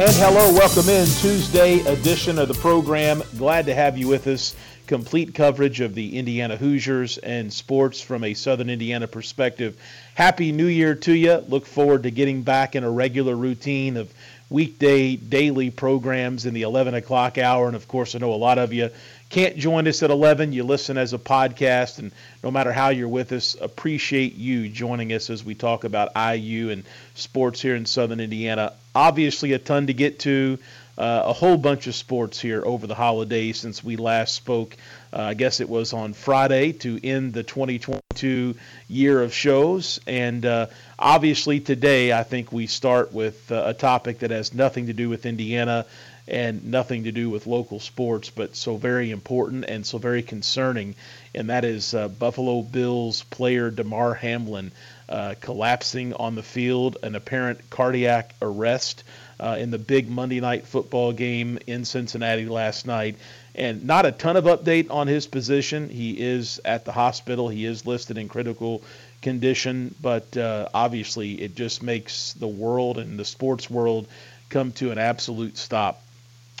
And hello, welcome in Tuesday edition of the program. Glad to have you with us. Complete coverage of the Indiana Hoosiers and sports from a Southern Indiana perspective. Happy New Year to you. Look forward to getting back in a regular routine of weekday daily programs in the 11 o'clock hour. And of course, I know a lot of you can't join us at 11. You listen as a podcast, and no matter how you're with us, appreciate you joining us as we talk about IU and sports here in Southern Indiana. Obviously, a ton to get to. Uh, a whole bunch of sports here over the holidays since we last spoke. Uh, I guess it was on Friday to end the 2022 year of shows. And uh, obviously, today, I think we start with uh, a topic that has nothing to do with Indiana and nothing to do with local sports, but so very important and so very concerning. And that is uh, Buffalo Bills player Damar Hamlin uh, collapsing on the field, an apparent cardiac arrest uh, in the big Monday night football game in Cincinnati last night. And not a ton of update on his position. He is at the hospital. He is listed in critical condition, but uh, obviously it just makes the world and the sports world come to an absolute stop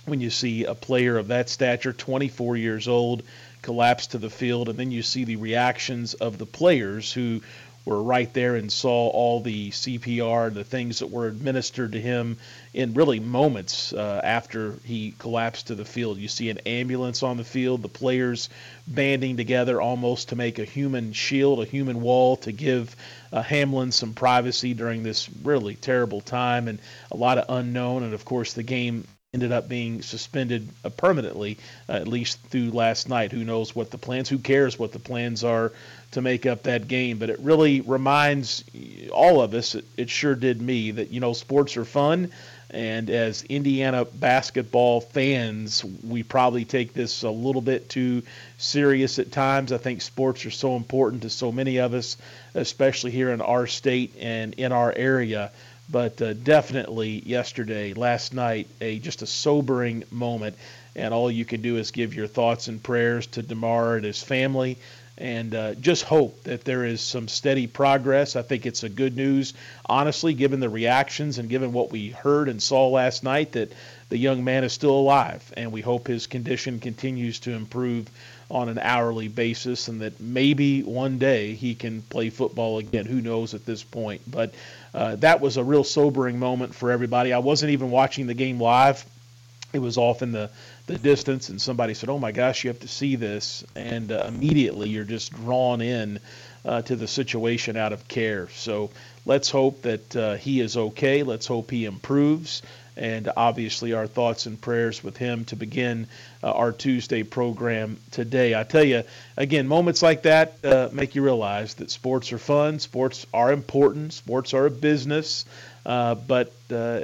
when you see a player of that stature, 24 years old, collapse to the field, and then you see the reactions of the players who were right there and saw all the CPR, and the things that were administered to him in really moments uh, after he collapsed to the field. You see an ambulance on the field, the players banding together almost to make a human shield, a human wall to give uh, Hamlin some privacy during this really terrible time and a lot of unknown. And of course, the game ended up being suspended uh, permanently, uh, at least through last night. Who knows what the plans? Who cares what the plans are to make up that game? But it really reminds all of us, it, it sure did me, that you know sports are fun. And as Indiana basketball fans, we probably take this a little bit too serious at times. I think sports are so important to so many of us, especially here in our state and in our area but uh, definitely yesterday, last night, a just a sobering moment. And all you can do is give your thoughts and prayers to Damar and his family, and uh, just hope that there is some steady progress. I think it's a good news, honestly, given the reactions and given what we heard and saw last night, that the young man is still alive, and we hope his condition continues to improve on an hourly basis, and that maybe one day he can play football again. Who knows at this point? But uh, that was a real sobering moment for everybody. I wasn't even watching the game live. It was off in the, the distance, and somebody said, Oh my gosh, you have to see this. And uh, immediately you're just drawn in uh, to the situation out of care. So let's hope that uh, he is okay. Let's hope he improves and obviously our thoughts and prayers with him to begin uh, our Tuesday program today. I tell you, again, moments like that uh, make you realize that sports are fun, sports are important, sports are a business, uh, but uh,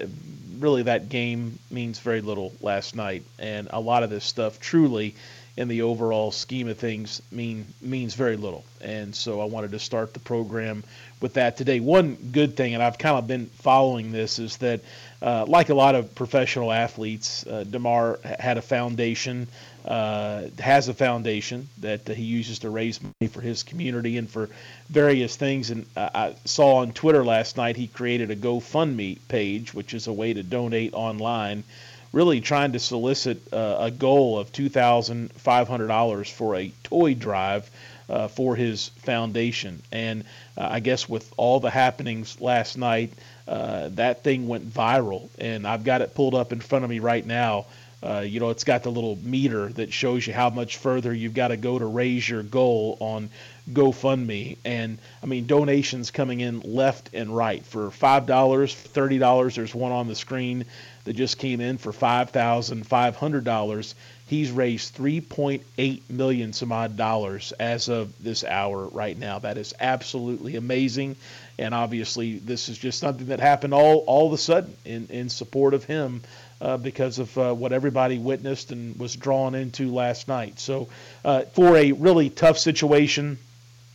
really that game means very little last night, and a lot of this stuff truly in the overall scheme of things mean means very little. And so I wanted to start the program with that today. One good thing, and I've kind of been following this, is that uh, like a lot of professional athletes, uh, Damar had a foundation, uh, has a foundation that he uses to raise money for his community and for various things. And I saw on Twitter last night he created a GoFundMe page, which is a way to donate online really trying to solicit uh, a goal of $2,500 for a toy drive uh, for his foundation. And uh, I guess with all the happenings last night, uh, that thing went viral, and I've got it pulled up in front of me right now. Uh, you know, it's got the little meter that shows you how much further you've got to go to raise your goal on GoFundMe. And I mean, donations coming in left and right for $5, $30. There's one on the screen that just came in for $5,500. He's raised 3.8 million some odd dollars as of this hour right now. That is absolutely amazing. And obviously, this is just something that happened all, all of a sudden in, in support of him uh, because of uh, what everybody witnessed and was drawn into last night. So, uh, for a really tough situation,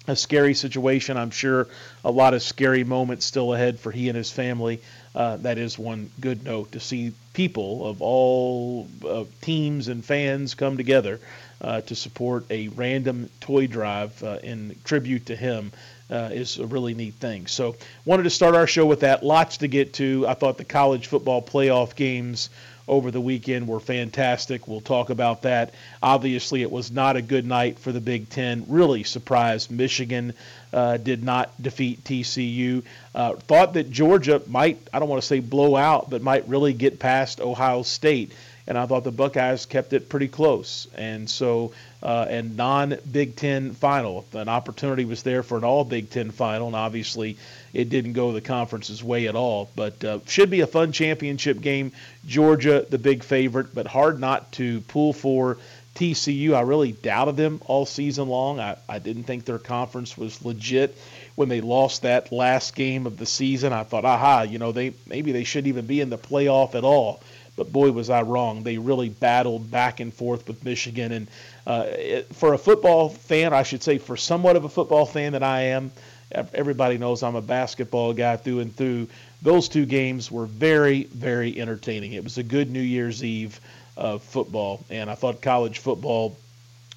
a scary situation, I'm sure a lot of scary moments still ahead for he and his family. Uh, that is one good note to see people of all uh, teams and fans come together uh, to support a random toy drive in tribute to him uh, is a really neat thing. So, wanted to start our show with that. Lots to get to. I thought the college football playoff games over the weekend were fantastic. We'll talk about that. Obviously, it was not a good night for the Big Ten. Really surprised Michigan uh, did not defeat TCU. Uh, thought that Georgia might, I don't want to say blow out, but might really get past Ohio State and I thought the Buckeyes kept it pretty close. And so, uh, and non Big Ten final, an opportunity was there for an all Big Ten final, and obviously it didn't go the conference's way at all. But uh, should be a fun championship game. Georgia, the big favorite, but hard not to pull for. TCU, I really doubted them all season long. I, I didn't think their conference was legit when they lost that last game of the season. I thought, aha, you know, they maybe they shouldn't even be in the playoff at all but boy, was I wrong. They really battled back and forth with Michigan. And uh, it, for a football fan, I should say, for somewhat of a football fan that I am, everybody knows I'm a basketball guy through and through. Those two games were very, very entertaining. It was a good New Year's Eve of football, and I thought college football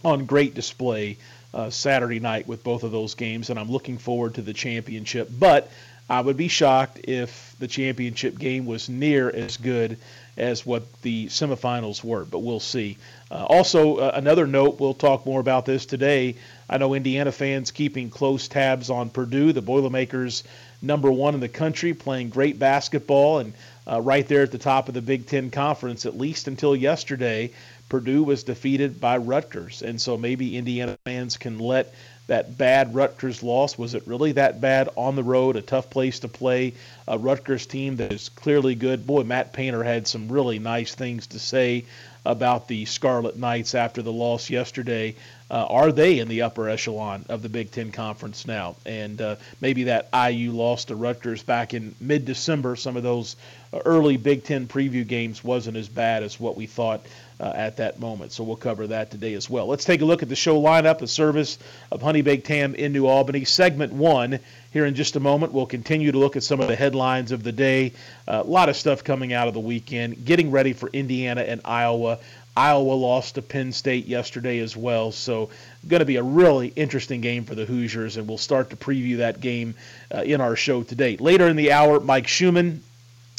on great display uh, Saturday night with both of those games, and I'm looking forward to the championship. But I would be shocked if the championship game was near as good as what the semifinals were, but we'll see. Uh, also, uh, another note, we'll talk more about this today. I know Indiana fans keeping close tabs on Purdue, the Boilermakers, number one in the country, playing great basketball and uh, right there at the top of the Big Ten Conference, at least until yesterday. Purdue was defeated by Rutgers, and so maybe Indiana fans can let that bad Rutgers loss. Was it really that bad on the road? A tough place to play. A Rutgers team that is clearly good. Boy, Matt Painter had some really nice things to say about the Scarlet Knights after the loss yesterday. Uh, are they in the upper echelon of the Big Ten Conference now? And uh, maybe that IU loss to Rutgers back in mid December, some of those early Big Ten preview games wasn't as bad as what we thought uh, at that moment. So we'll cover that today as well. Let's take a look at the show lineup, the service of Honey Baked Ham in New Albany. Segment one here in just a moment. We'll continue to look at some of the headlines of the day. Uh, a lot of stuff coming out of the weekend, getting ready for Indiana and Iowa. Iowa lost to Penn State yesterday as well, so going to be a really interesting game for the Hoosiers, and we'll start to preview that game uh, in our show today. Later in the hour, Mike Schumann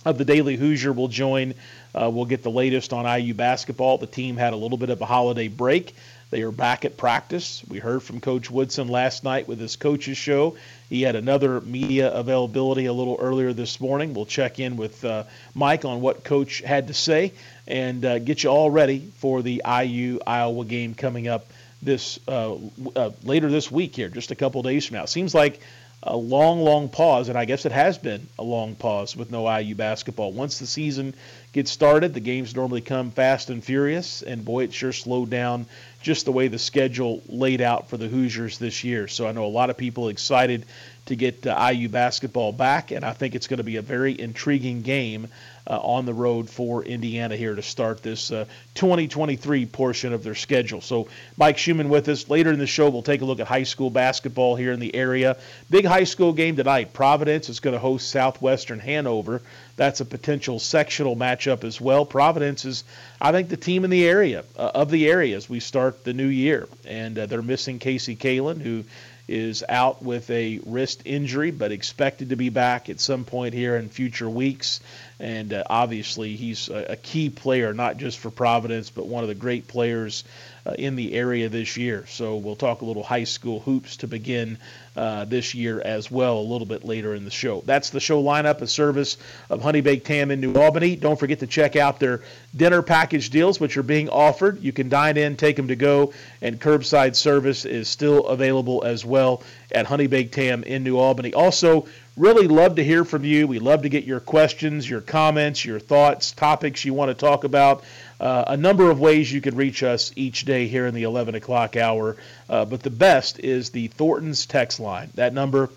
of the Daily Hoosier will join uh, we'll get the latest on IU basketball. The team had a little bit of a holiday break. They are back at practice. We heard from Coach Woodson last night with his coaches show. He had another media availability a little earlier this morning. We'll check in with uh, Mike on what Coach had to say and uh, get you all ready for the IU Iowa game coming up this uh, uh, later this week here, just a couple days from now. Seems like a long, long pause, and I guess it has been a long pause with no IU basketball. Once the season gets started, the games normally come fast and furious, and boy, it sure slowed down just the way the schedule laid out for the Hoosiers this year. So I know a lot of people excited to get uh, IU basketball back, and I think it's going to be a very intriguing game uh, on the road for Indiana here to start this uh, 2023 portion of their schedule. So, Mike Schumann with us. Later in the show, we'll take a look at high school basketball here in the area. Big high school game tonight. Providence is going to host Southwestern Hanover. That's a potential sectional matchup as well. Providence is, I think, the team in the area uh, of the area as we start the new year, and uh, they're missing Casey Kalen, who is out with a wrist injury, but expected to be back at some point here in future weeks. And uh, obviously, he's a, a, key player, not just for Providence, but one of the great players uh, in the area this year. So we'll talk a little high school hoops to begin uh, this year as well a little bit later in the show. That's the show lineup, a service of Honey Baked Ham in New Albany. Don't forget to check out their dinner package deals, which are being offered. You can dine in, take them to go, and curbside service is still available as well at Honey Baked Ham in New Albany. Also, really love to hear from you. We love to get your questions, your comments, your thoughts, topics you want to talk about. Uh, a number of ways you can reach us each day here in the 11 o'clock hour, uh, but the best is the Thornton's text line. That number,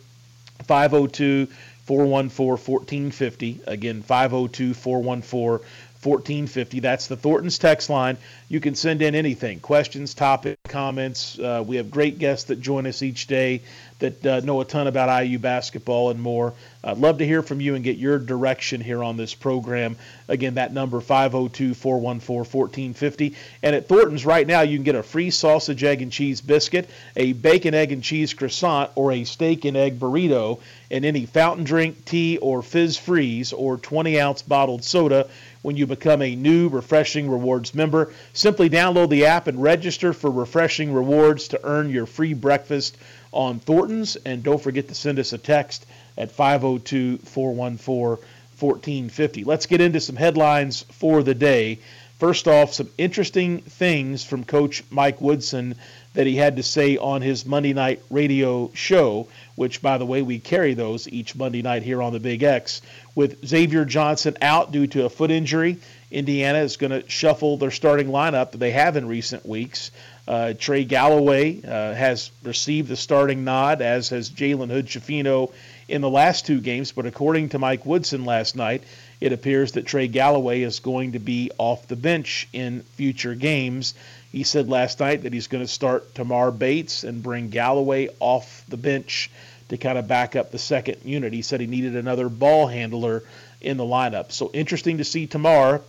502 414 1450. Again, 502 414 1450. That's the Thornton's text line. You can send in anything questions, topics, comments. Uh, we have great guests that join us each day that uh, know a ton about IU basketball and more. I'd love to hear from you and get your direction here on this program. Again, that number 502 414 1450. And at Thornton's right now, you can get a free sausage, egg, and cheese biscuit, a bacon, egg, and cheese croissant, or a steak and egg burrito, and any fountain drink, tea, or fizz freeze, or 20 ounce bottled soda when you become a new Refreshing Rewards member. Simply download the app and register for Refreshing Rewards to earn your free breakfast on Thornton's. And don't forget to send us a text at 502 414 1450. Let's get into some headlines for the day. First off, some interesting things from Coach Mike Woodson that he had to say on his Monday night radio show, which, by the way, we carry those each Monday night here on the Big X. With Xavier Johnson out due to a foot injury, Indiana is going to shuffle their starting lineup that they have in recent weeks. Uh, Trey Galloway uh, has received the starting nod, as has Jalen Hood Schifino in the last two games. But according to Mike Woodson last night, it appears that Trey Galloway is going to be off the bench in future games. He said last night that he's going to start Tamar Bates and bring Galloway off the bench to kind of back up the second unit. He said he needed another ball handler in the lineup. So interesting to see Tamar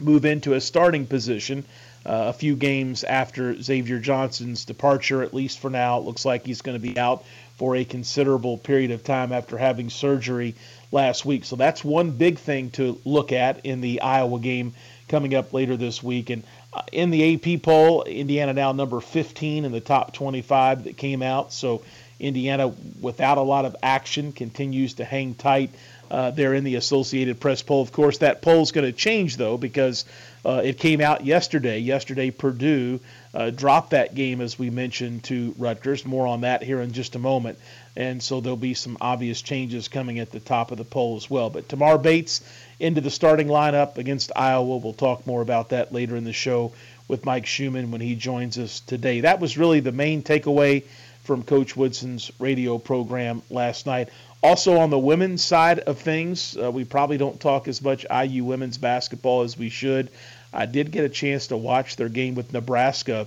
move into a starting position uh, a few games after Xavier Johnson's departure, at least for now. It looks like he's going to be out for a considerable period of time after having surgery last week. So that's one big thing to look at in the Iowa game coming up later this week. And uh, in the AP poll, Indiana now number 15 in the top 25 that came out. So Indiana, without a lot of action, continues to hang tight uh, there in the Associated Press poll. Of course, that poll is going to change, though, because uh, it came out yesterday. Yesterday, Purdue uh, dropped that game, as we mentioned, to Rutgers. More on that here in just a moment. And so there'll be some obvious changes coming at the top of the poll as well. But Tamar Bates into the starting lineup against Iowa. We'll talk more about that later in the show with Mike Schumann when he joins us today. That was really the main takeaway from Coach Woodson's radio program last night. Also, on the women's side of things, uh, we probably don't talk as much IU women's basketball as we should. I did get a chance to watch their game with Nebraska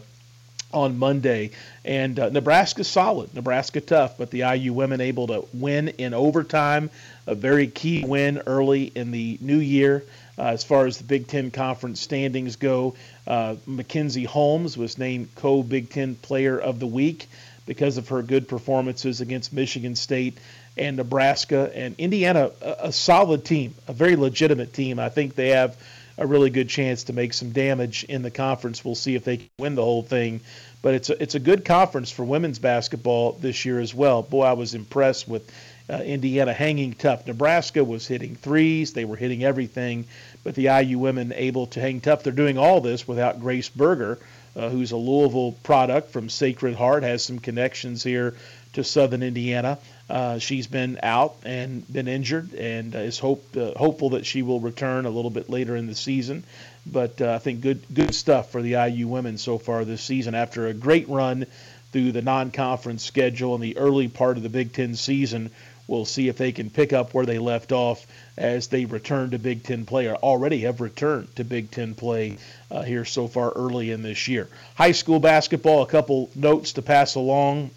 on Monday, and uh, Nebraska solid, Nebraska tough, but the IU women able to win in overtime, a very key win early in the new year. Uh, as far as the Big Ten conference standings go, uh, Mackenzie Holmes was named co Big Ten Player of the Week because of her good performances against Michigan State and Nebraska and Indiana, a, a, solid team, a very legitimate team. I think they have a really good chance to make some damage in the conference. We'll see if they can win the whole thing. But it's a, it's a good conference for women's basketball this year as well. Boy, I was impressed with uh, Indiana hanging tough. Nebraska was hitting threes, they were hitting everything, but the IU women able to hang tough. They're doing all this without Grace Berger. Uh, who's a Louisville product from Sacred Heart, has some connections here to Southern Indiana. Uh, she's been out and been injured, and is hope, uh, hopeful that she will return a little bit later in the season. But uh, I think good good stuff for the IU women so far this season after a great run through the non-conference schedule in the early part of the Big Ten season. We'll see if they can pick up where they left off as they return to Big Ten play, or already have returned to Big Ten play uh, here so far early in this year. High school basketball, a couple notes to pass along.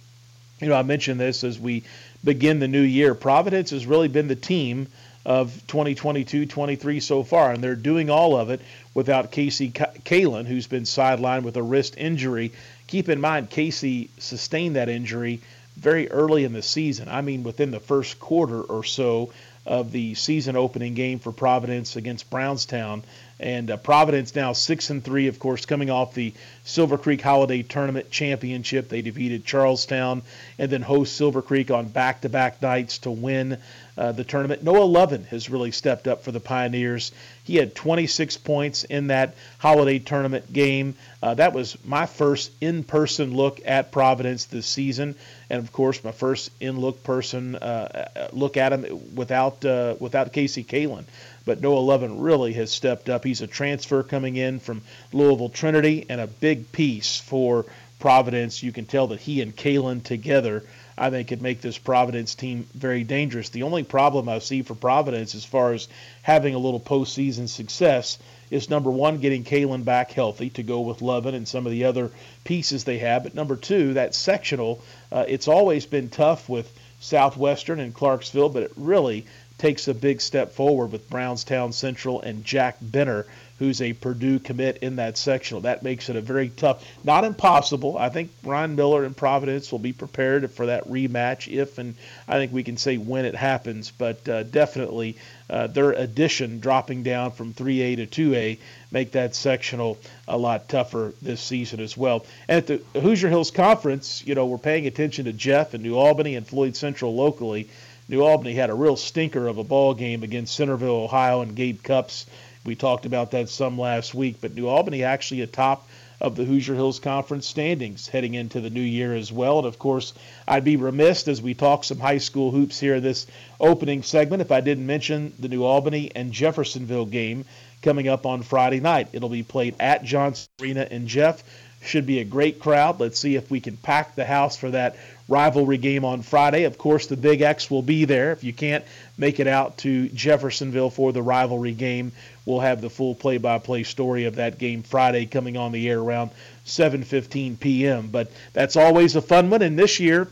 You know, I mentioned this as we begin the new year. Providence has really been the team of 2022-23 so far, and they're doing all of it without Casey Kalen, who's been sidelined with a wrist injury. Keep in mind, Casey sustained that injury very early in the season. I mean, within the first quarter or so of the season opening game for Providence against Brownstown. And uh, Providence now six and three, of course, coming off the Silver Creek Holiday Tournament championship. They defeated Charlestown and then host Silver Creek on back-to-back nights to win uh, the tournament. Noah Lovin has really stepped up for the Pioneers. He had 26 points in that holiday tournament game. Uh, that was my first in-person look at Providence this season, and of course, my first in-look person uh, uh look at him without uh, without Casey Kalen but Noah Lovin really has stepped up. He's a transfer coming in from Louisville Trinity and a big piece for Providence. You can tell that he and Kalen together, I think, could make this Providence team very dangerous. The only problem I see for Providence as far as having a little postseason success is number one, getting Kalen back healthy to go with Lovin and some of the other pieces they have. But number two, that sectional, uh, it's always been tough with Southwestern and Clarksville, but it really takes a big step forward with Brownstown Central and Jack Benter, who's a Purdue commit in that sectional. That makes it a very tough, not impossible. I think Ryan Miller and Providence will be prepared for that rematch if, and I think we can say when it happens, but uh, definitely uh, their addition dropping down from 3A to 2A make that sectional a lot tougher this season as well. And at the Hoosier Hills Conference, you know, we're paying attention to Jeff and New Albany and Floyd Central locally. New Albany had a real stinker of a ball game against Centerville, Ohio, and Gabe Cupps. We talked about that some last week, but New Albany actually atop of the Hoosier Hills Conference standings heading into the new year as well. And of course, I'd be remiss as we talk some high school hoops here this opening segment if I didn't mention the New Albany and Jeffersonville game coming up on Friday night. It'll be played at Johnson Arena in Jeff. Should be a great crowd. Let's see if we can pack the house for that rivalry game on Friday. Of course, the Big X will be there. If you can't make it out to Jeffersonville for the rivalry game, we'll have the full play-by-play story of that game Friday coming on the air around 7:15 p.m. But that's always a fun one and this year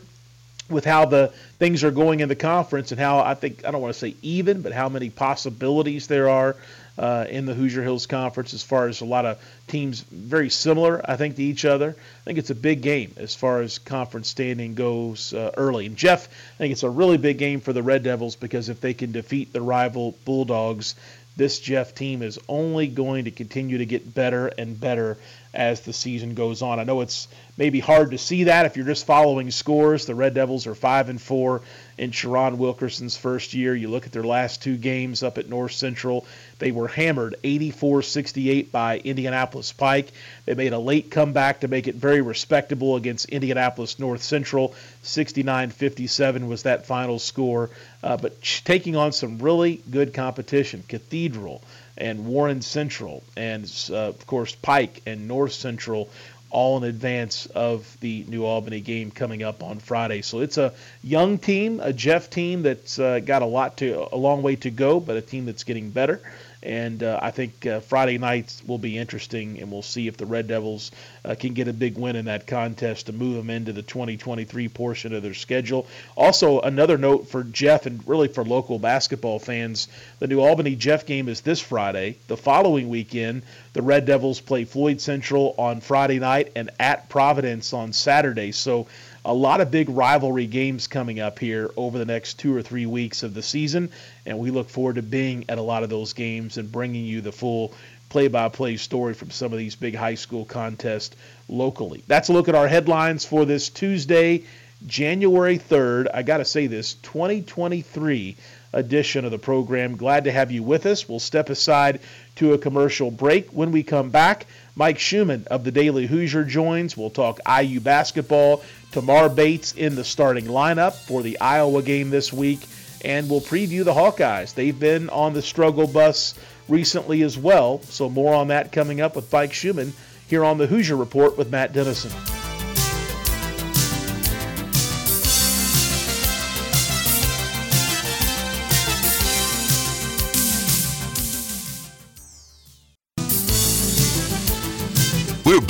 with how the things are going in the conference and how I think I don't want to say even, but how many possibilities there are uh, in the Hoosier Hills Conference as far as a lot of teams very similar, I think, to each other. I think it's a big game as far as conference standing goes uh, early. And Jeff, I think it's a really big game for the Red Devils because if they can defeat the rival Bulldogs, this Jeff team is only going to continue to get better and better as the season goes on. I know it's maybe hard to see that if you're just following scores. The Red Devils are five and four in Sharon Wilkerson's first year. You look at their last two games up at North Central, they were hammered 84-68 by Indianapolis Pike. They made a late comeback to make it very respectable against Indianapolis North Central. 69-57 was that final score. Uh, but taking on some really good competition, Cathedral and Warren Central, and uh, of course Pike and North Central, all in advance of the New Albany game coming up on Friday. So it's a young team, a Jeff team that's uh, got a lot to, a long way to go, but a team that's getting better. And uh, I think uh, Friday nights will be interesting, and we'll see if the Red Devils uh, can get a big win in that contest to move them into the 2023 portion of their schedule. Also, another note for Jeff and really for local basketball fans the New Albany Jeff game is this Friday. The following weekend, the Red Devils play Floyd Central on Friday night and at Providence on Saturday. So, a lot of big rivalry games coming up here over the next two or three weeks of the season, and we look forward to being at a lot of those games and bringing you the full play-by-play story from some of these big high school contests locally. That's a look at our headlines for this Tuesday, January 3rd. I got to say this, 2023 edition of the program. Glad to have you with us. We'll step aside to a commercial break. When we come back, Mike Schumann of the Daily Hoosier joins. We'll talk IU basketball. Tamar Bates in the starting lineup for the Iowa game this week. And we'll preview the Hawkeyes. They've been on the struggle bus recently as well. So more on that coming up with Mike Schumann here on the Hoosier Report with Matt Dennison.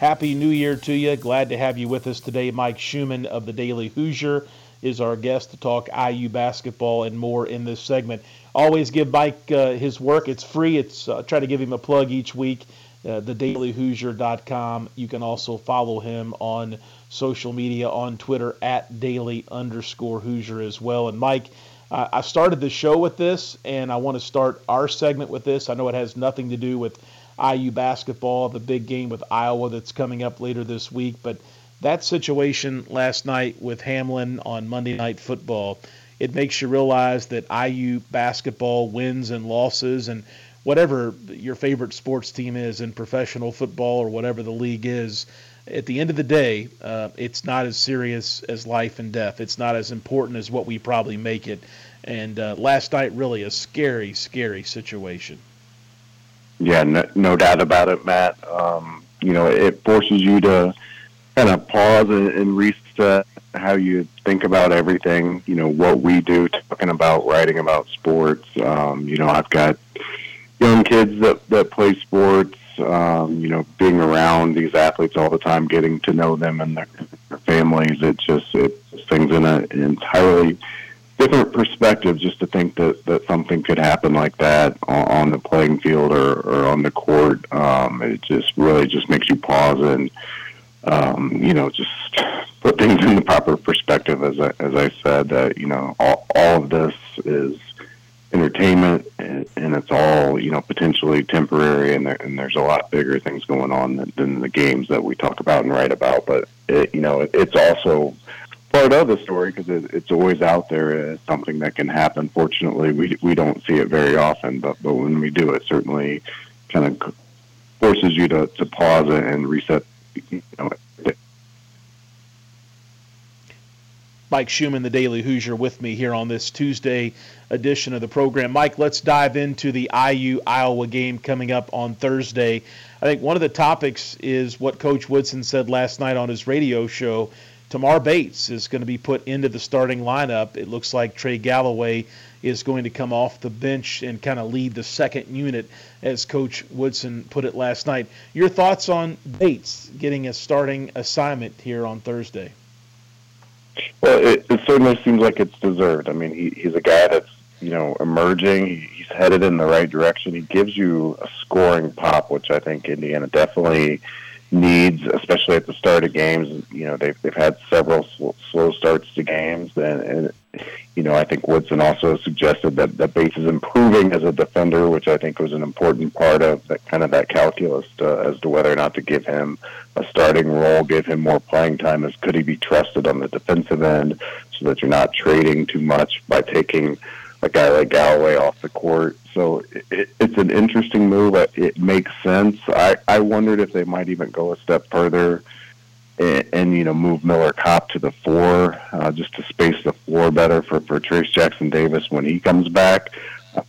Happy New Year to you. Glad to have you with us today. Mike Schumann of the Daily Hoosier is our guest to talk IU basketball and more in this segment. Always give Mike uh, his work. It's free. It's uh, try to give him a plug each week. Uh, thedailyhoosier.com. You can also follow him on social media on Twitter at daily underscore Hoosier as well. And Mike, uh, I started the show with this, and I want to start our segment with this. I know it has nothing to do with IU basketball, the big game with Iowa that's coming up later this week. But that situation last night with Hamlin on Monday Night Football, it makes you realize that IU basketball wins and losses and whatever your favorite sports team is in professional football or whatever the league is, at the end of the day, uh, it's not as serious as life and death. It's not as important as what we probably make it. And uh, last night, really a scary, scary situation. Yeah, no, no doubt about it, Matt. Um, you know, it forces you to kind of pause and, and reset how you think about everything. You know, what we do, talking about writing about sports. Um, you know, I've got young kids that that play sports. Um, you know, being around these athletes all the time, getting to know them and their, their families. It just it things in an entirely different perspective just to think that, that something could happen like that on, the playing field or, or on the court. Um, it just really just makes you pause and, um, you know, just put things in the proper perspective. As I, as I said, that, you know, all, all of this is entertainment and, and it's all, you know, potentially temporary and, there, and there's a lot bigger things going on than, than the games that we talk about and write about. But, it, you know, it, it's also, part of the story because it, it's always out there as something that can happen. Fortunately, we we don't see it very often, but but when we do, it certainly kind of forces you to, to pause and reset. You know, Mike Schumann, the Daily Hoosier, with me here on this Tuesday edition of the program. Mike, let's dive into the IU Iowa game coming up on Thursday. I think one of the topics is what Coach Woodson said last night on his radio show Tamar Bates is going to be put into the starting lineup. It looks like Trey Galloway is going to come off the bench and kind of lead the second unit, as Coach Woodson put it last night. Your thoughts on Bates getting a starting assignment here on Thursday? Well, it, it certainly seems like it's deserved. I mean, he, he's a guy that's you know emerging. he's headed in the right direction. He gives you a scoring pop, which I think Indiana definitely needs, especially at the start of games. You know, they've they've had several sl- slow starts to games, and, and you know, I think Woodson also suggested that that Bates is improving as a defender, which I think was an important part of that kind of that calculus to, as to whether or not to give him a starting role, give him more playing time. As could he be trusted on the defensive end, so that you're not trading too much by taking a guy like Galloway off the court. So it, it's an interesting move. It makes sense. I, I wondered if they might even go a step further and, and you know move Miller Kopp to the four uh, just to space the floor better for for Trayce Jackson Davis when he comes back.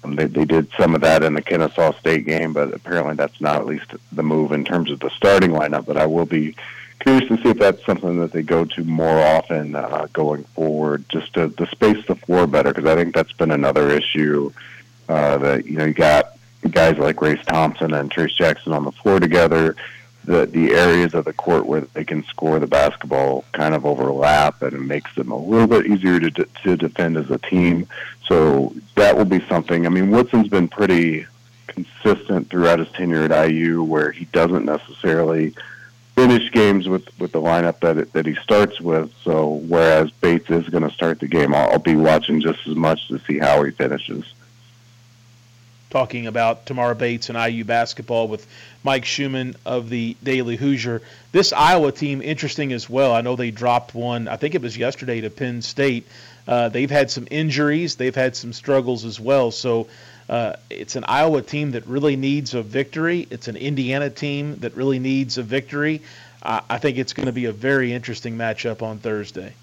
Um, they, they did some of that in the Kennesaw State game, but apparently that's not at least the move in terms of the starting lineup. But I will be curious to see if that's something that they go to more often uh, going forward, just to, to space the floor better, because I think that's been another issue uh, that you know you got guys like Race Thompson and Trayce Jackson on the floor together. The the areas of the court where they can score the basketball kind of overlap, and it makes them a little bit easier to to defend as a team. So that will be something. I mean, Woodson's been pretty consistent throughout his tenure at IU, where he doesn't necessarily finish games with with the lineup that it, that he starts with. So whereas Bates is going to start the game, I'll, I'll be watching just as much to see how he finishes. Talking about Tamar Bates and IU basketball with Mike Schumann of the Daily Hoosier. This Iowa team interesting as well. I know they dropped one. I think it was yesterday to Penn State. Uh, they've had some injuries. They've had some struggles as well. So uh, it's an Iowa team that really needs a victory. It's an Indiana team that really needs a victory. Uh, I think it's going to be a very interesting matchup on Thursday.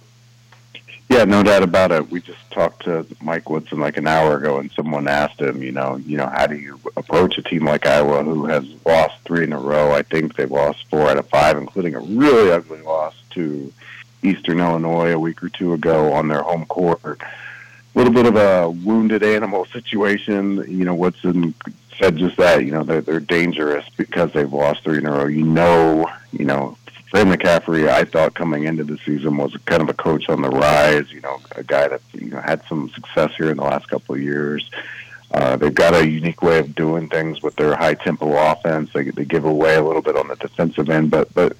Yeah, no doubt about it. We just talked to Mike Woodson like an hour ago, and someone asked him, you know, you know, how do you approach a team like Iowa who has lost three in a row? I think they've lost four out of five, including a really ugly loss to Eastern Illinois a week or two ago on their home court little bit of a wounded animal situation. You know, Woodson said just that. You know, they're they're dangerous because they've lost three in a row. You know, you know, Fran McCaffery, I thought coming into the season was kind of a coach on the rise. You know, a guy that you know had some success here in the last couple of years. Uh, they've got a unique way of doing things with their high tempo offense. They, they give away a little bit on the defensive end, but but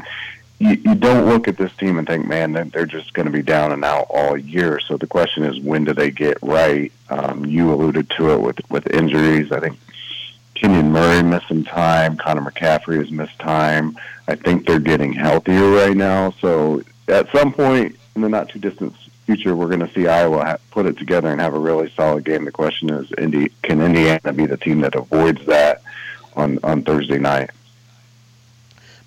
you, you don't look at this team and think, man, they're just going to be down and out all year. So the question is, when do they get right? Um, you alluded to it with with injuries. I think Kenyon Murray some time. Connor McCaffery has missed time. I think they're getting healthier right now. So at some point in the not too distant future, we're going to see Iowa ha- put it together and have a really solid game. The question is, Indi- can Indiana be the team that avoids that on on Thursday night?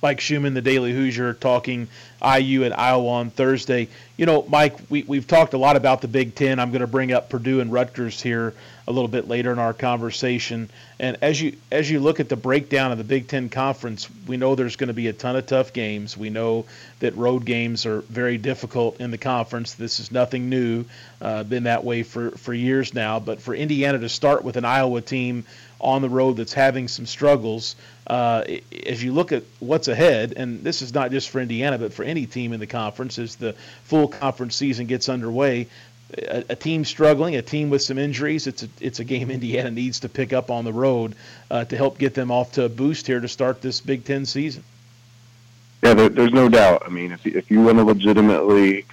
Mike Schumann, the Daily Hoosier, talking IU and Iowa on Thursday. You know, Mike, we, we've talked a lot about the Big Ten. I'm going to bring up Purdue and Rutgers here a little bit later in our conversation. And as you as you look at the breakdown of the Big Ten conference, we know there's going to be a ton of tough games. We know that road games are very difficult in the conference. This is nothing new. Uh, been that way for for years now. But for Indiana to start with an Iowa team on the road that's having some struggles. Uh, as you look at what's ahead, and this is not just for Indiana, but for any team in the conference, as the full conference season gets underway, a, a team struggling, a team with some injuries, it's a, it's a game Indiana needs to pick up on the road uh, to help get them off to a boost here to start this Big Ten season. Yeah, there, there's no doubt. I mean, if if you want to legitimately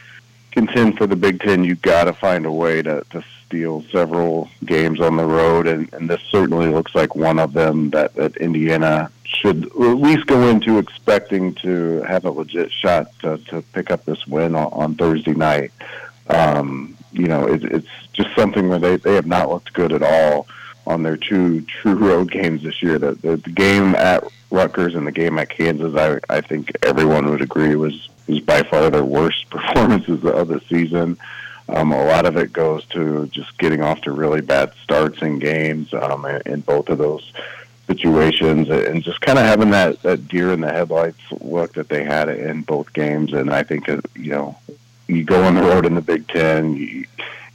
contend for the Big Ten, you've got to find a way to, to steal several games on the road, and, and this certainly looks like one of them that, that Indiana should at least go into expecting to have a legit shot to, to pick up this win on, on Thursday night. Um, you know, it, it's just something where they, they have not looked good at all on their two true road games this year. The, the, the game at Rutgers and the game at Kansas, I, I think everyone would agree was, was by far their worst performances of the season. Um, a lot of it goes to just getting off to really bad starts in games um, in both of those situations, and just kind of having that that deer in the headlights look that they had in both games. And I think uh, you know, you go on the road in the Big Ten. You,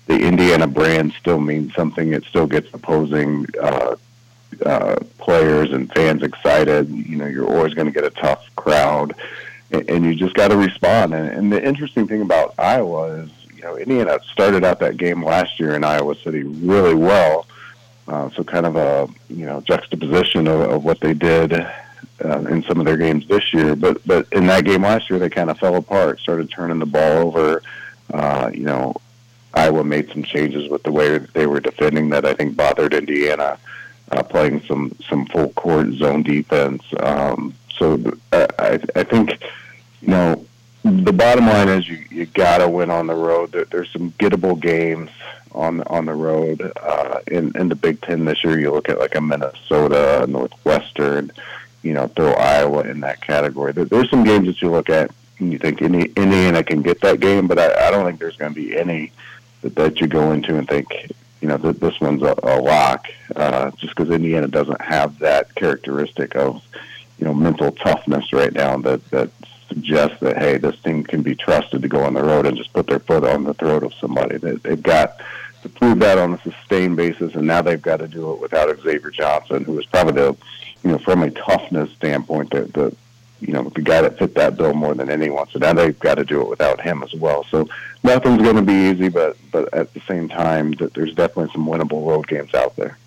the Indiana brand still means something. It still gets opposing uh, uh, players and fans excited. You know, you're always going to get a tough crowd, and, and you just got to respond. And, and the interesting thing about Iowa is you know, Indiana started out that game last year in Iowa City really well. Uh, so kind of a you know juxtaposition of, of what they did uh, in some of their games this year. But but in that game last year, they kind of fell apart, started turning the ball over. Uh, you know, Iowa made some changes with the way they were defending that I think bothered Indiana, uh, playing some some full court zone defense. Um, so uh, I I think you know the bottom line is you you gotta win on the road. There, there's some gettable games on on the road uh, in in the Big Ten this year. You look at like a Minnesota, Northwestern, you know, throw Iowa in that category. There, there's some games that you look at and you think Indiana can get that game, but I, I don't think there's going to be any that, that you go into and think you know that this one's a, a lock, uh, just because Indiana doesn't have that characteristic of you know mental toughness right now that that suggest that hey, this team can be trusted to go on the road and just put their foot on the throat of somebody. They, they've got to prove that on a sustained basis, and now they've got to do it without Xavier Johnson, who is probably the you know from a toughness standpoint the, the you know the guy that fit that bill more than anyone. So now they've got to do it without him as well. So nothing's going to be easy, but but at the same time, that there's definitely some winnable road games out there.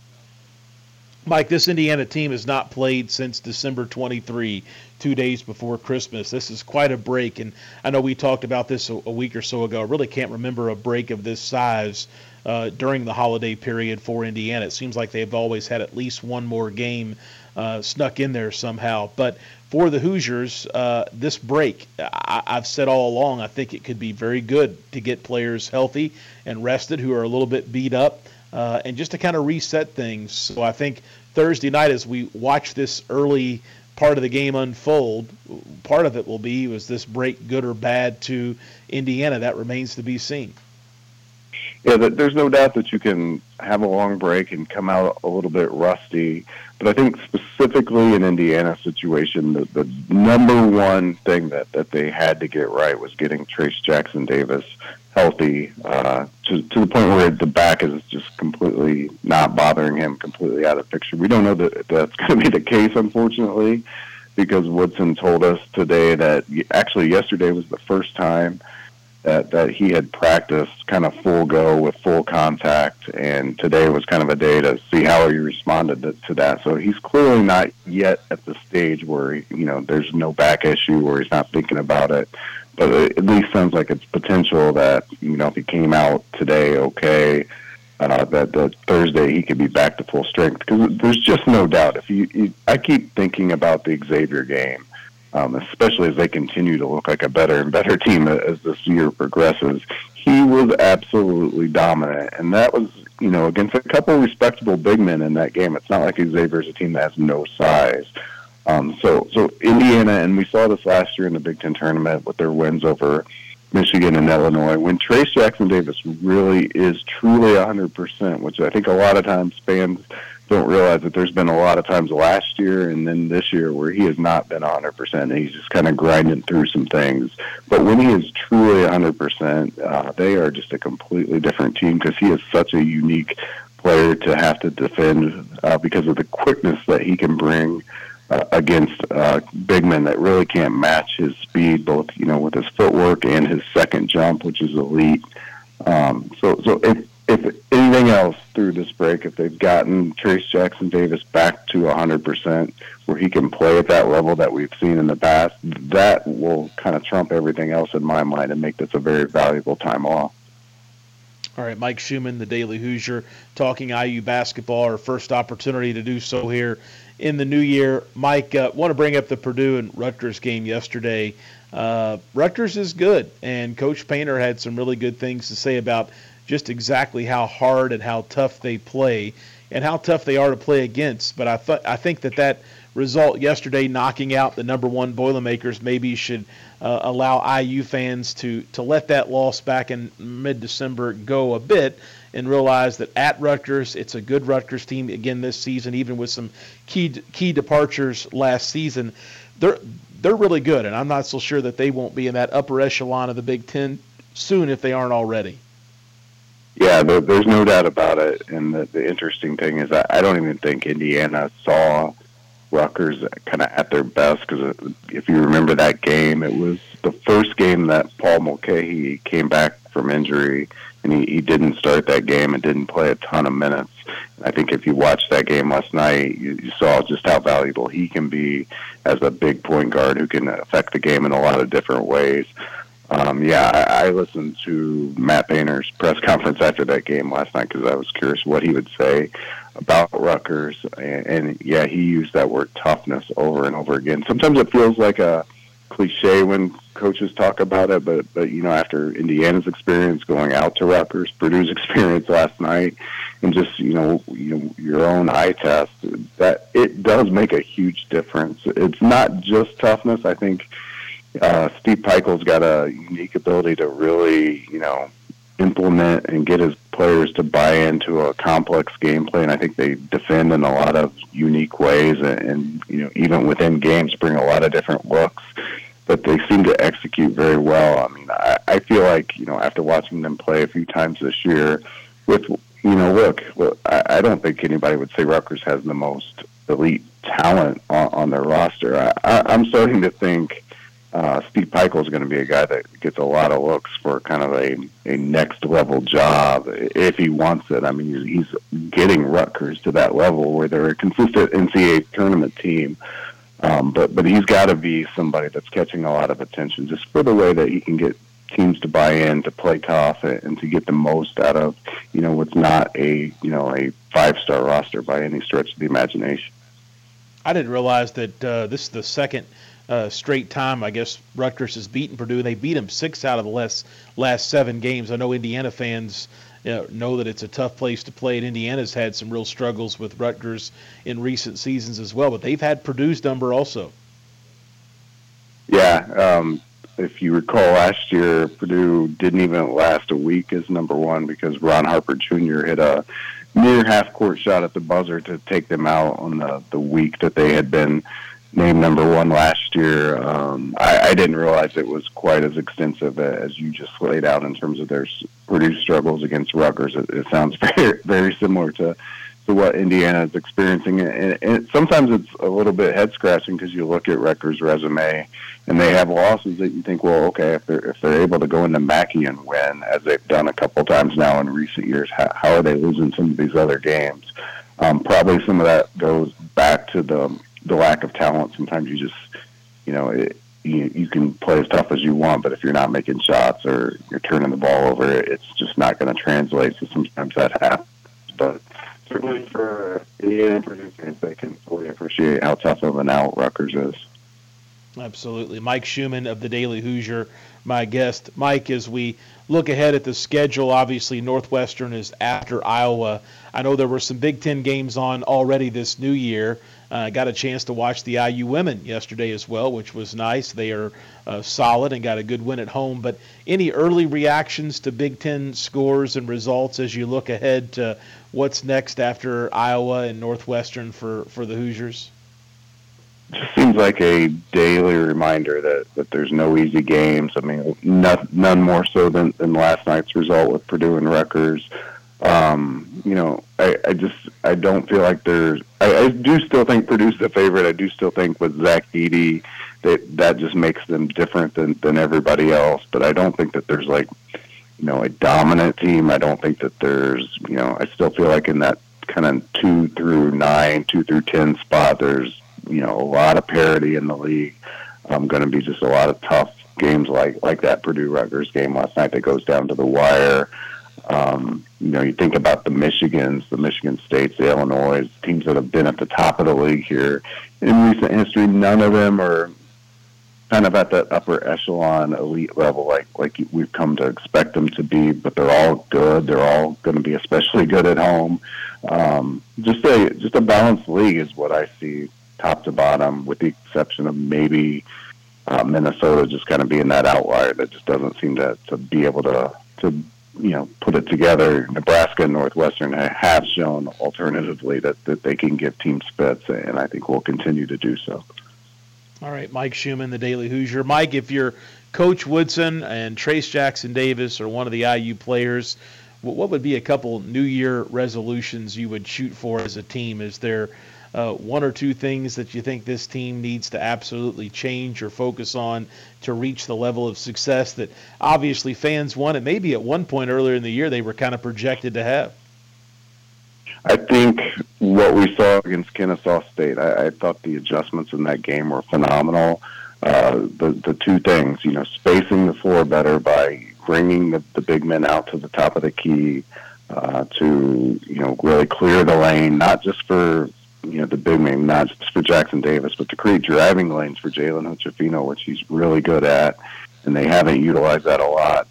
Mike, this Indiana team has not played since December 23, two days before Christmas. This is quite a break, and I know we talked about this a, a week or so ago. I really can't remember a break of this size uh, during the holiday period for Indiana. It seems like they've always had at least one more game uh, snuck in there somehow. But for the Hoosiers, uh, this break, I, I've said all along, I think it could be very good to get players healthy and rested who are a little bit beat up uh, and just to kind of reset things. So I think Thursday night, as we watch this early part of the game unfold, part of it will be was this break good or bad to Indiana? That remains to be seen. Yeah, there's no doubt that you can have a long break and come out a little bit rusty. But I think specifically in Indiana situation, the, the number one thing that, that they had to get right was getting Trayce Jackson Davis healthy uh, to, to the point where the back is just completely not bothering him, completely out of picture. We don't know that that's going to be the case, unfortunately, because Woodson told us today that actually yesterday was the first time that, that he had practiced kind of full go with full contact, and today was kind of a day to see how he responded to, to that. So he's clearly not yet at the stage where, you know, there's no back issue where he's not thinking about it but it at least sounds like it's potential that you know if he came out today okay, uh, that that Thursday he could be back to full strength because there's just no doubt if you, you I keep thinking about the Xavier game. Um, especially as they continue to look like a better and better team as this year progresses. He was absolutely dominant, and that was, you know, against a couple respectable big men in that game. It's not like Xavier's a team that has no size. Um, so, so Indiana, and we saw this last year in the Big Ten tournament with their wins over Michigan and Illinois. When Trayce Jackson Davis really is truly 100%, which I think a lot of times fans don't realize that there's been a lot of times last year and then this year where he has not been 100% and he's just kind of grinding through some things. But when he is truly 100%, uh, they are just a completely different team because he is such a unique player to have to defend uh, because of the quickness that he can bring uh, against uh, big men that really can't match his speed, both you know with his footwork and his second jump, which is elite. Um, so, so if if anything else through this break, if they've gotten Trayce Jackson Davis back to 100%, where he can play at that level that we've seen in the past, that will kind of trump everything else in my mind and make this a very valuable time off. All right, Mike Schumann, the Daily Hoosier, talking IU basketball, our first opportunity to do so here in the new year. Mike, uh, want to bring up the Purdue and Rutgers game yesterday. Uh, Rutgers is good, and Coach Painter had some really good things to say about just exactly how hard and how tough they play, and how tough they are to play against. But I thought I think that that result yesterday, knocking out the number one Boilermakers, maybe should uh, allow IU fans to to let that loss back in mid-December go a bit and realize that at Rutgers, it's a good Rutgers team again this season, even with some key key departures last season. They're they're really good, and I'm not so sure that they won't be in that upper echelon of the Big Ten soon if they aren't already. Yeah, there's no doubt about it. And the, the interesting thing is, I don't even think Indiana saw Rutgers kind of at their best because uh, if you remember that game, it was the first game that Paul Mulcahy came back from injury and he, he didn't start that game and didn't play a ton of minutes. And I think if you watched that game last night, you, you saw just how valuable he can be as a big point guard who can affect the game in a lot of different ways. Um, yeah, I, I listened to Matt Painter's press conference after that game last night because I was curious what he would say about Rutgers, and, and yeah, he used that word toughness over and over again. Sometimes it feels like a cliche when coaches talk about it, but but you know, after Indiana's experience going out to Rutgers, Purdue's experience last night, and just you know, you know, your own eye test, that it does make a huge difference. It's not just toughness. I think uh, Steve Pikiell's got a unique ability to really, you know, implement and get his players to buy into a complex game plan. I think they defend in a lot of unique ways, and, and you know, even within games, bring a lot of different looks. But they seem to execute very well. I mean, I, I feel like you know after watching them play a few times this year, with you know, look, look I, I don't think anybody would say Rutgers has the most elite talent on, on their roster. I, I, I'm starting to think uh, Steve Pikiell is going to be a guy that gets a lot of looks for kind of a, a next level job if he wants it. I mean, he's getting Rutgers to that level where they're a consistent NCAA tournament team. Um, but but he's got to be somebody that's catching a lot of attention just for the way that he can get teams to buy in, to play tough, and to get the most out of you know what's not a you know a five star roster by any stretch of the imagination. I didn't realize that uh, this is the second uh, straight time. I guess Rutgers has beaten Purdue. They beat them six out of the last last seven games. I know Indiana fans you know, know that it's a tough place to play, and Indiana's had some real struggles with Rutgers in recent seasons as well. But they've had Purdue's number also. Yeah, um, if you recall, last year Purdue didn't even last a week as number one because Ron Harper Jr. hit a near half court shot at the buzzer to take them out on the the week that they had been named number one last year. Um, I, I didn't realize it was quite as extensive as you just laid out in terms of their Purdue struggles against Rutgers. It, it sounds very very similar to to what Indiana is experiencing. And, and sometimes it's a little bit head scratching because you look at Rutgers' resume and they have losses that you think, well, okay, if they're if they're able to go into Mackey and win as they've done a couple times now in recent years, how, how are they losing some of these other games? Um, probably some of that goes back to the the lack of talent. Sometimes you just, you know, it, you, you can play as tough as you want, but if you're not making shots or you're turning the ball over, it's just not going to translate. So sometimes that happens. But certainly for Indiana Purdue fans, they can fully appreciate how tough of an out Rutgers is. Absolutely. Mike Schumann of the Daily Hoosier, my guest. Mike, as we look ahead at the schedule, obviously Northwestern is after Iowa. I know there were some Big Ten games on already this new year. Uh, got a chance to watch the IU women yesterday as well, which was nice. They are uh, solid and got a good win at home. But any early reactions to Big Ten scores and results as you look ahead to what's next after Iowa and Northwestern for, for the Hoosiers? just seems like a daily reminder that, that there's no easy games. I mean, not, none more so than, than last night's result with Purdue and Rutgers. Um, you know, I, I just I don't feel like there's. I, I do still think Purdue's the favorite. I do still think with Zach Edey that that just makes them different than than everybody else. But I don't think that there's like you know a dominant team. I don't think that there's you know I still feel like in that kind of two through nine, two through ten spot. There's you know a lot of parity in the league. Um, going to be just a lot of tough games like like that Purdue Rutgers game last night that goes down to the wire. Um, you know, you think about the Michigans, the Michigan States, the Illinois teams that have been at the top of the league here in recent history. None of them are kind of at that upper echelon elite level like like we've come to expect them to be but they're all good they're all going to be especially good at home um, just a just a balanced league is what I see top to bottom with the exception of maybe uh, Minnesota just kind of being that outlier that just doesn't seem to, to be able to to you know put it together. Nebraska and Northwestern have shown alternatively that, that they can give teams fits, and I think we'll continue to do so. All right, Mike Schumann, the Daily Hoosier. Mike, if you're Coach Woodson and Trayce Jackson Davis or one of the IU players, what would be a couple New Year resolutions you would shoot for as a team? Is there uh, one or two things that you think this team needs to absolutely change or focus on to reach the level of success that obviously fans want and maybe at one point earlier in the year they were kind of projected to have? I think what we saw against Kennesaw State, I, I thought the adjustments in that game were phenomenal. Uh, the the two things, you know, spacing the floor better by bringing the, the big men out to the top of the key uh, to you know really clear the lane, not just for you know the big name, not just for Jackson Davis, but to create driving lanes for Jalen Hood-Schifino, which he's really good at, and they haven't utilized that a lot.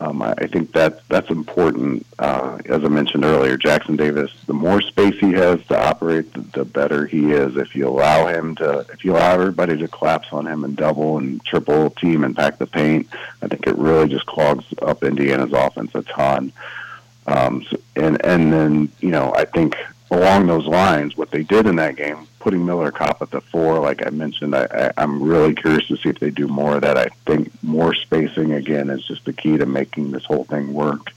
Um, I, I think that that's important. Uh, as I mentioned earlier, Jackson Davis, the more space he has to operate, the, the better he is. If you allow him to, if you allow everybody to collapse on him and double and triple team and pack the paint, I think it really just clogs up Indiana's offense a ton. Um, so, and and then you know I think along those lines, what they did in that game, putting Miller Kopp at the four, like I mentioned, I, I, I'm really curious to see if they do more of that. I think more spacing again is just the key to making this whole thing work.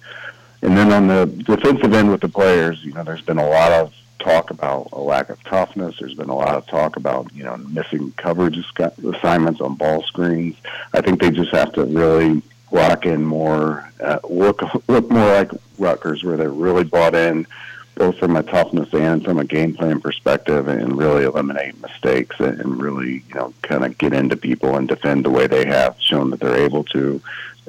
And then on the defensive end with the players, you know, there's been a lot of talk about a lack of toughness. There's been a lot of talk about you know missing coverage assignments on ball screens. I think they just have to really lock in more, uh, look look more like Rutgers, where they're really bought in both from a toughness and from a game plan perspective and really eliminate mistakes and really, you know, kind of get into people and defend the way they have shown that they're able to,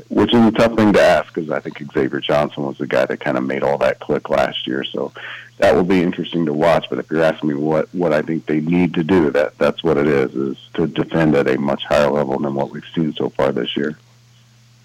which is a tough thing to ask because I think Xavier Johnson was the guy that kind of made all that click last year. So that will be interesting to watch. But if you're asking me what, what I think they need to do, that that's what it is, is to defend at a much higher level than what we've seen so far this year.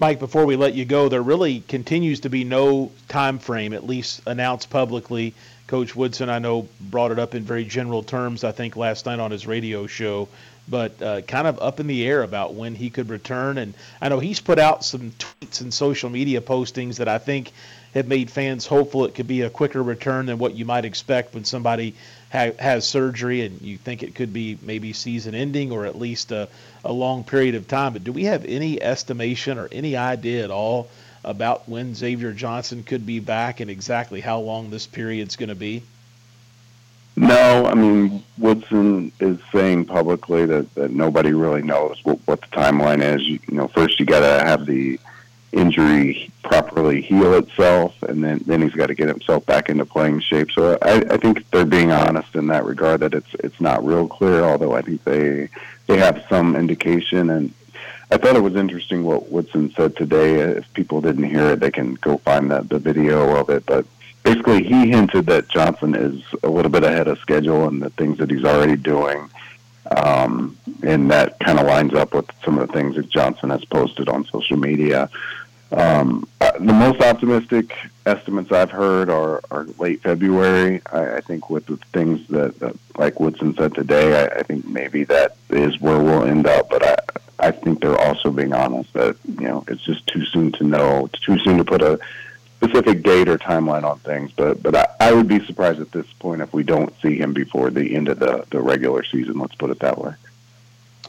Mike, before we let you go, there really continues to be no time frame, at least announced publicly. Coach Woodson, I know, brought it up in very general terms, I think, last night on his radio show, but uh, kind of up in the air about when he could return. And I know he's put out some tweets and social media postings that I think have made fans hopeful it could be a quicker return than what you might expect when somebody ha- has surgery and you think it could be maybe season ending or at least a, a long period of time. But do we have any estimation or any idea at all about when Xavier Johnson could be back and exactly how long this period's going to be? No, I mean Woodson is saying publicly that, that nobody really knows what, what the timeline is. You, you know, first you got to have the injury properly heal itself, and then then he's got to get himself back into playing shape. So I, I think they're being honest in that regard that it's it's not real clear. Although I think they they have some indication, and I thought it was interesting what Woodson said today. If people didn't hear it, they can go find that the video of it. But basically, he hinted that Johnson is a little bit ahead of schedule and the things that he's already doing. Um, and that kind of lines up with some of the things that Johnson has posted on social media. Um, uh, the most optimistic estimates I've heard are, are late February. I, I think with the things that, that, like Woodson said today, I, I think maybe that is where we'll end up. But I, I think they're also being honest that you know it's just too soon to know, it's too soon to put a specific date or timeline on things. But but I, I would be surprised at this point if we don't see him before the end of the the regular season. Let's put it that way.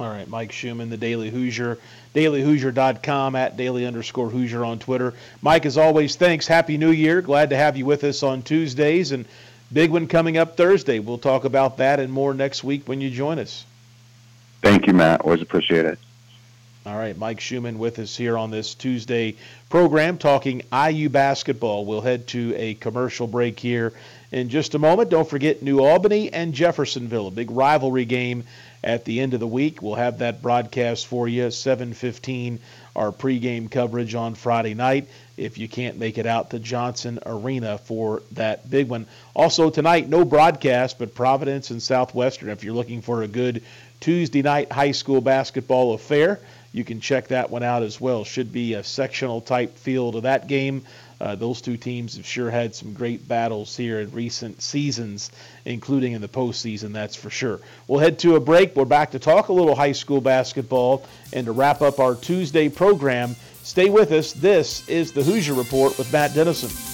All right, Mike Schumann, the Daily Hoosier, dailyhoosier.com at daily underscore Hoosier on Twitter. Mike, as always, thanks. Happy New Year. Glad to have you with us on Tuesdays and big one coming up Thursday. We'll talk about that and more next week when you join us. Thank you, Matt. Always appreciate it. All right, Mike Schumann with us here on this Tuesday program talking IU basketball. We'll head to a commercial break here in just a moment. Don't forget New Albany and Jeffersonville, a big rivalry game at the end of the week. We'll have that broadcast for you, 7:15, our pregame coverage on Friday night. If you can't make it out to Johnson Arena for that big one. Also tonight, no broadcast, but Providence and Southwestern. If you're looking for a good Tuesday night high school basketball affair, you can check that one out as well. Should be a sectional type feel to that game. Uh, those two teams have sure had some great battles here in recent seasons, including in the postseason, that's for sure. We'll head to a break. We're back to talk a little high school basketball and to wrap up our Tuesday program. Stay with us. This is the Hoosier Report with Matt Dennison.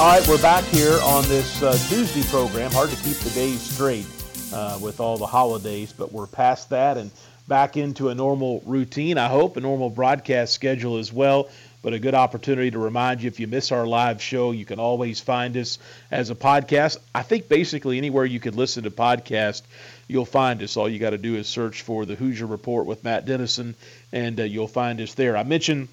All right, we're back here on this uh, Tuesday program. Hard to keep the days straight uh, with all the holidays, but we're past that and back into a normal routine, I hope, a normal broadcast schedule as well. But a good opportunity to remind you if you miss our live show, you can always find us as a podcast. I think basically anywhere you could listen to podcast, you'll find us. All you got to do is search for the Hoosier Report with Matt Dennison, and uh, you'll find us there. I mentioned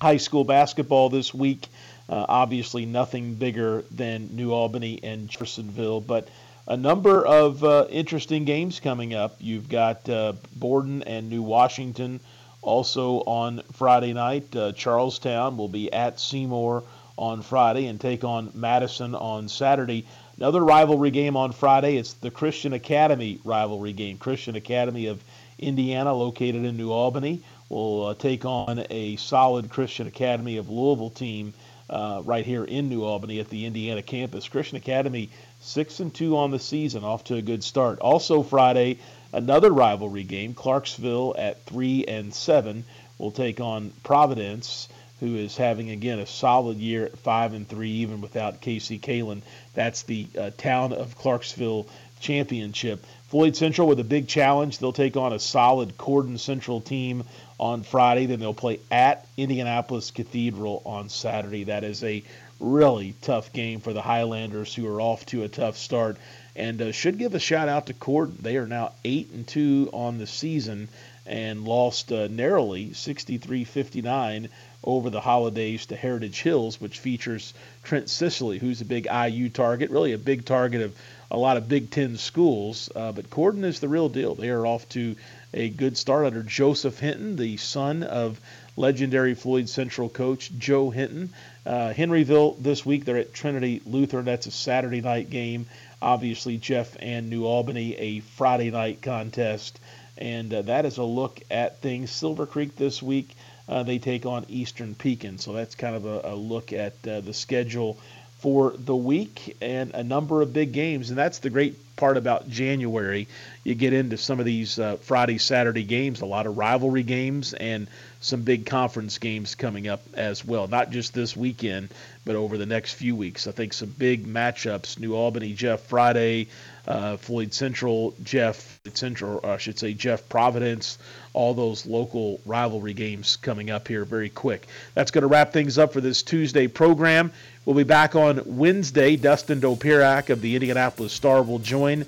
high school basketball this week. Uh, obviously, nothing bigger than New Albany and Jeffersonville, but a number of uh, interesting games coming up. You've got uh, Borden and New Washington also on Friday night. Uh, Charlestown will be at Seymour on Friday and take on Madison on Saturday. Another rivalry game on Friday. It's the Christian Academy rivalry game. Christian Academy of Indiana, located in New Albany, will uh, take on a solid Christian Academy of Louisville team uh, right here in New Albany at the Indiana campus. Christian Academy six and two on the season, off to a good start. Also Friday, another rivalry game. Clarksville at three and seven will take on Providence, who is having again a solid year at five and three, even without Casey Kalen. That's the uh, town of Clarksville championship. Floyd Central with a big challenge. They'll take on a solid Corydon Central team on Friday. Then they'll play at Indianapolis Cathedral on Saturday. That is a really tough game for the Highlanders, who are off to a tough start and uh, should give a shout out to Corydon. They are now eight and two on the season and lost uh, narrowly 63-59 over the holidays to Heritage Hills, which features Trent Sisley, who's a big IU target, really a big target of a lot of Big Ten schools. Uh, but Corydon is the real deal. They are off to a good start under Joseph Hinton, the son of legendary Floyd Central coach Joe Hinton. Uh, Henryville this week, they're at Trinity Lutheran. That's a Saturday night game. Obviously, Jeff and New Albany, a Friday night contest. And uh, that is a look at things. Silver Creek this week, uh, they take on Eastern Pekin. So that's kind of a, a look at uh, the schedule for the week and a number of big games. And that's the great part about January. You get into some of these uh, Friday, Saturday games, a lot of rivalry games, and some big conference games coming up as well. Not just this weekend, but over the next few weeks. I think some big matchups New Albany, Jeff Friday, uh, Floyd Central, Jeff Central, I should say Jeff Providence, all those local rivalry games coming up here very quick. That's going to wrap things up for this Tuesday program. We'll be back on Wednesday. Dustin Dopirak of the Indianapolis Star will join.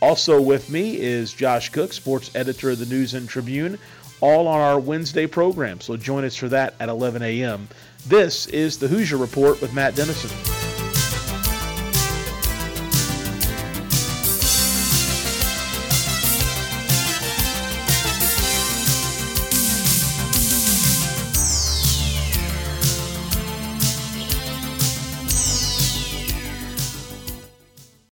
Also with me is Josh Cook, sports editor of the News and Tribune, all on our Wednesday program. So join us for that at 11 a.m. This is the Hoosier Report with Matt Dennison.